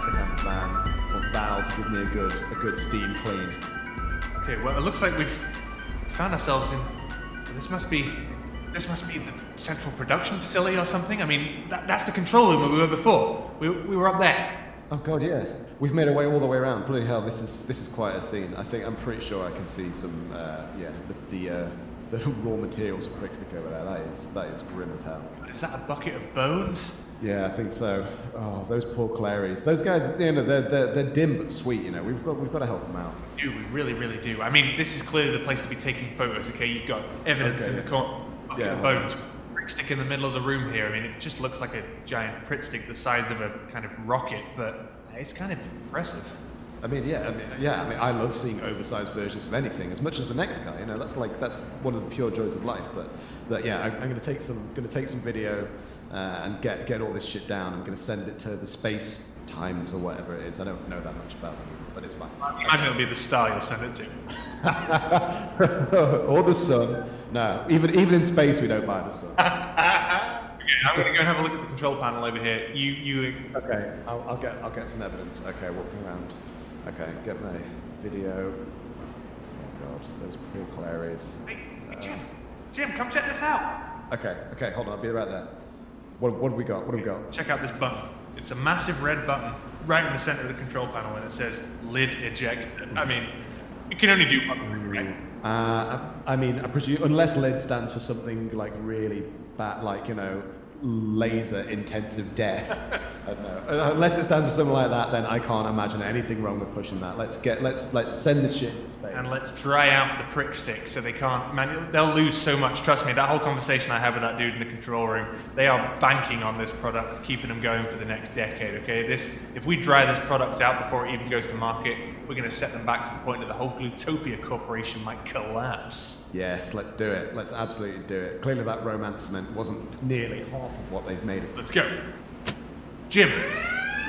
To get back to the camp van. Want Val to give me a good, a good steam clean. Okay, well, it looks like we've found ourselves in. This must be. This must be the central production facility or something. I mean, that, that's the control room where we were before. We, we were up there. Oh god, yeah. We've made our way all the way around. Bloody hell, this is this is quite a scene. I think I'm pretty sure I can see some, uh, yeah, the the, uh, the raw materials of prick stick over there. That is that is grim as hell. Is that a bucket of bones? Yeah, I think so. Oh, those poor Clarys. Those guys, you know, they're, they're, they're dim but sweet, you know. We've got, we've got to help them out. Do we really, really do? I mean, this is clearly the place to be taking photos. Okay, you've got evidence Okay. in the corner. Bucket Yeah. of bones. Prick stick in the middle of the room here. I mean, it just looks like a giant prick stick the size of a kind of rocket, but it's kind of impressive. I mean, yeah, I mean, yeah, I mean, I love seeing oversized versions of anything as much as the next guy. You know, that's like that's one of the pure joys of life. But, but yeah, I, I'm going to take some, going to take some video uh, and get get all this shit down. I'm going to send it to the Space Times or whatever it is. I don't know that much about them, but it's fine. I Imagine it'll be the star you'll send it to. or the sun. No, even even in space, we don't buy the sun. Okay, I'm gonna go and have a look at the control panel over here. You, you. Okay, I'll, I'll get I'll get some evidence. Okay, walking around. Okay, get my video. Oh god, those poor Clarys. Hey, hey, Jim, Jim, come check this out. Okay, okay, hold on, I'll be right there. What, what have we got? What have we got? Check out this button. It's a massive red button right in the center of the control panel, and it says lid eject. I mean, you can only do one, right? Uh, I, I mean, I presume unless lid stands for something like really bad, like you know, laser intensive death. Unless it stands for something like that, then I can't imagine anything wrong with pushing that. Let's get let's let's send this shit to space. And let's dry out the prick stick so they can't. Man, they'll lose so much. Trust me. That whole conversation I had with that dude in the control room, they are banking on this product, keeping them going for the next decade. Okay, this if we dry this product out before it even goes to market, we're going to set them back to the point that the whole Glutopia Corporation might collapse. Yes, let's do it. Let's absolutely do it. Clearly, that romance cement wasn't nearly half of what they've made it. Let's go. Jim,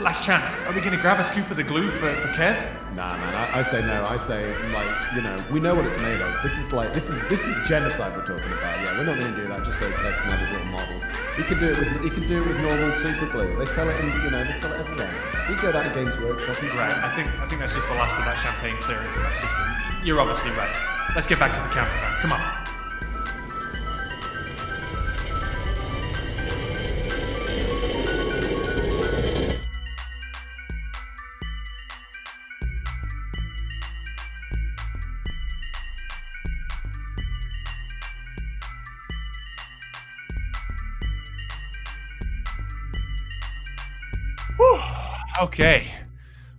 last chance. Are we going to grab a scoop of the glue for, for Kev? Nah, man. I, I say no. I say like you know we know what it's made of. This is like this is this is genocide we're talking about. Yeah, we're not going to do that just so Kev can have his little model. He can do it with he can do it with normal super glue. They sell it in you know they sell it everywhere. He go down to Games Workshop. Right. I think I think that's just the last of that champagne clearing from my system. You're obviously right. Let's get back to the camper van. Come on. Okay.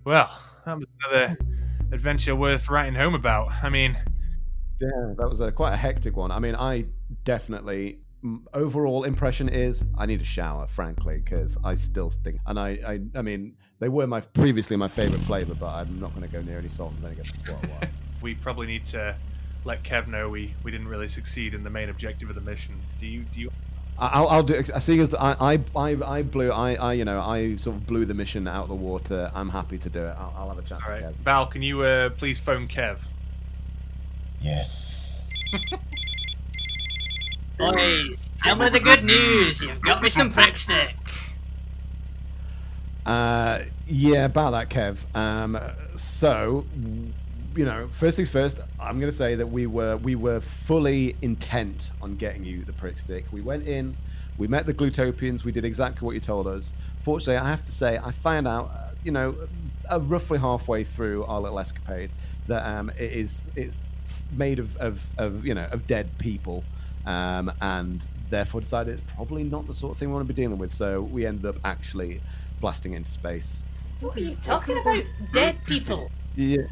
Well, that was another adventure worth writing home about. I mean, Yeah, that was a, quite a hectic one. I mean, I definitely overall impression is I need a shower, frankly, because I still stink. And I, I, I mean, they were my previously my favorite flavor, but I'm not going to go near any salt and vinegar for quite a while. we probably need to let Kev know we, we didn't really succeed in the main objective of the mission. Do you do you I'll, I'll do. I see as I, I, I, I blew. I, I, you know, I sort of blew the mission out of the water. I'm happy to do it. I'll, I'll have a chance. All right. Kev. Val, can you uh, please phone Kev? Yes. Boys, tell me the good news. You've got me some prick stick. Uh, yeah, about that, Kev. Um, so, you know, first things first. I'm going to say that we were we were fully intent on getting you the prick stick. We went in, we met the Glutopians. We did exactly what you told us. Fortunately, I have to say, I found out, uh, you know, uh, roughly halfway through our little escapade, that um, it is it's made of, of, of you know of dead people, um, and therefore decided it's probably not the sort of thing we want to be dealing with. So we ended up actually blasting into space. What are you talking about? Dead people. Yeah.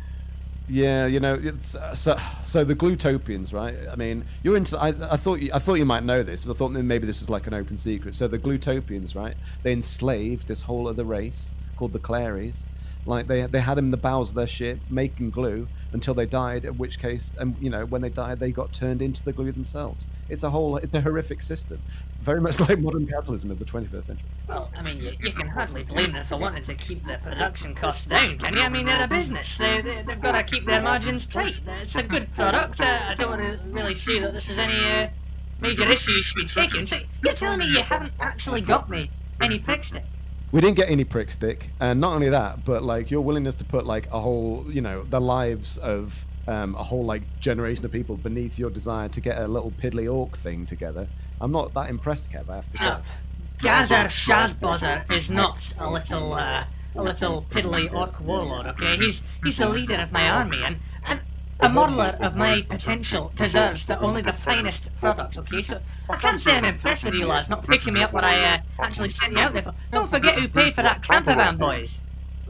Yeah, you know, uh, so so the Glutopians, right? I mean, you're into. I, I thought you, I thought you might know this, but I thought maybe this was like an open secret. So the Glutopians, right? They enslaved this whole other race called the Claries. Like they they had him in the bowels of their ship making glue until they died. In which case, and you know, when they died, they got turned into the glue themselves. It's a whole, it's a horrific system, very much like modern capitalism of the 21st century. Well, I mean, you, you can hardly blame them for wanting to keep their production costs down, can you? I mean, they're a business. They, they, they've got to keep their margins tight. It's a good product. Uh, I don't want to really see that this is any uh, major issue you should be taking. So you're telling me you haven't actually got me any prick stick? We didn't get any prick stick, and not only that, but like your willingness to put like a whole, you know, the lives of um, a whole like generation of people beneath your desire to get a little piddly orc thing together. I'm not that impressed, Kev. I have to say. No. Gazar Shazbozzer is not a little, uh, a little piddly orc warlord, okay? He's he's the leader of my army, and a modeler of my potential deserves the only the finest product, okay? So I can't say I'm impressed with you lads not picking me up what I uh, actually sent you out there for. Don't forget who paid for that camper van, boys.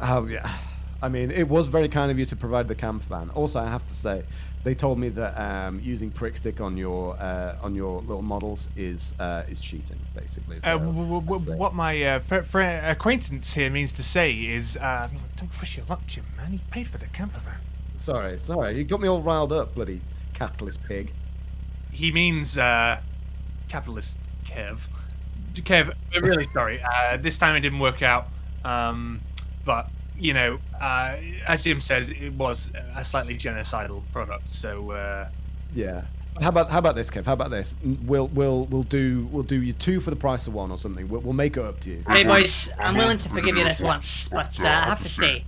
Oh yeah. I mean, it was very kind of you to provide the camper van. Also, I have to say, they told me that um, using prick stick on your uh, on your little models is uh, is cheating, basically. So Uh, w- w- w- I'd say- what my uh, fr- fr- acquaintance here means to say is, uh, don't push your luck, Jim, man. He paid for the camper van. Sorry, sorry. You got me all riled up, bloody capitalist pig. He means uh, capitalist Kev. Kev, I'm really sorry. Uh, this time it didn't work out. Um, but you know, uh, as Jim says, it was a slightly genocidal product. So uh, Yeah. How about how about this, Kev? How about this? We'll we'll we'll do we'll do you two for the price of one or something. We'll, we'll make it up to you. Hey, boys, I'm willing to forgive you this once, but uh, I have to say,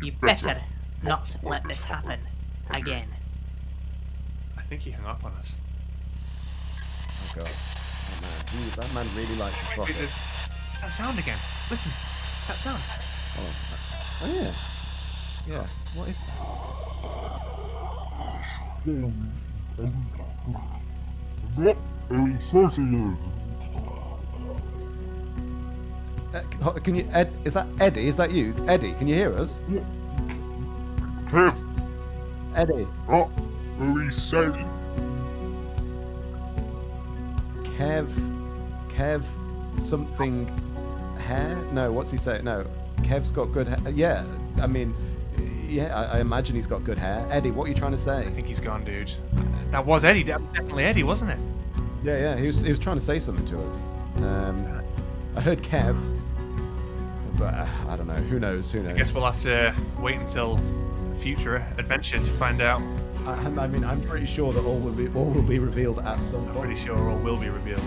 you better not let this happen again. I think he hung up on us. Oh god. That man, he, that man really likes his Wait, profits. it's that sound again. Listen, it's that sound. Oh, oh yeah. Yeah. What is that? Uh, c- ho- can you, Ed? Is that Eddie? Is that you, Eddie? Can you hear us? Kev, Eddie. oh, we said Kev. Kev. Something. Hair? No. What's he saying? No. Kev's got good hair. Yeah. I mean, yeah. I, I imagine he's got good hair. Eddie, what are you trying to say? I think he's gone, dude. That was Eddie. That was definitely Eddie, wasn't it? Yeah, yeah. He was he was trying to say something to us. Um, I heard Kev, but uh, I don't know. Who knows? Who knows? I guess we'll have to wait until a future adventure to find out. I, I mean, I'm pretty sure that all will be all will be revealed at some point. I'm pretty sure all will be revealed.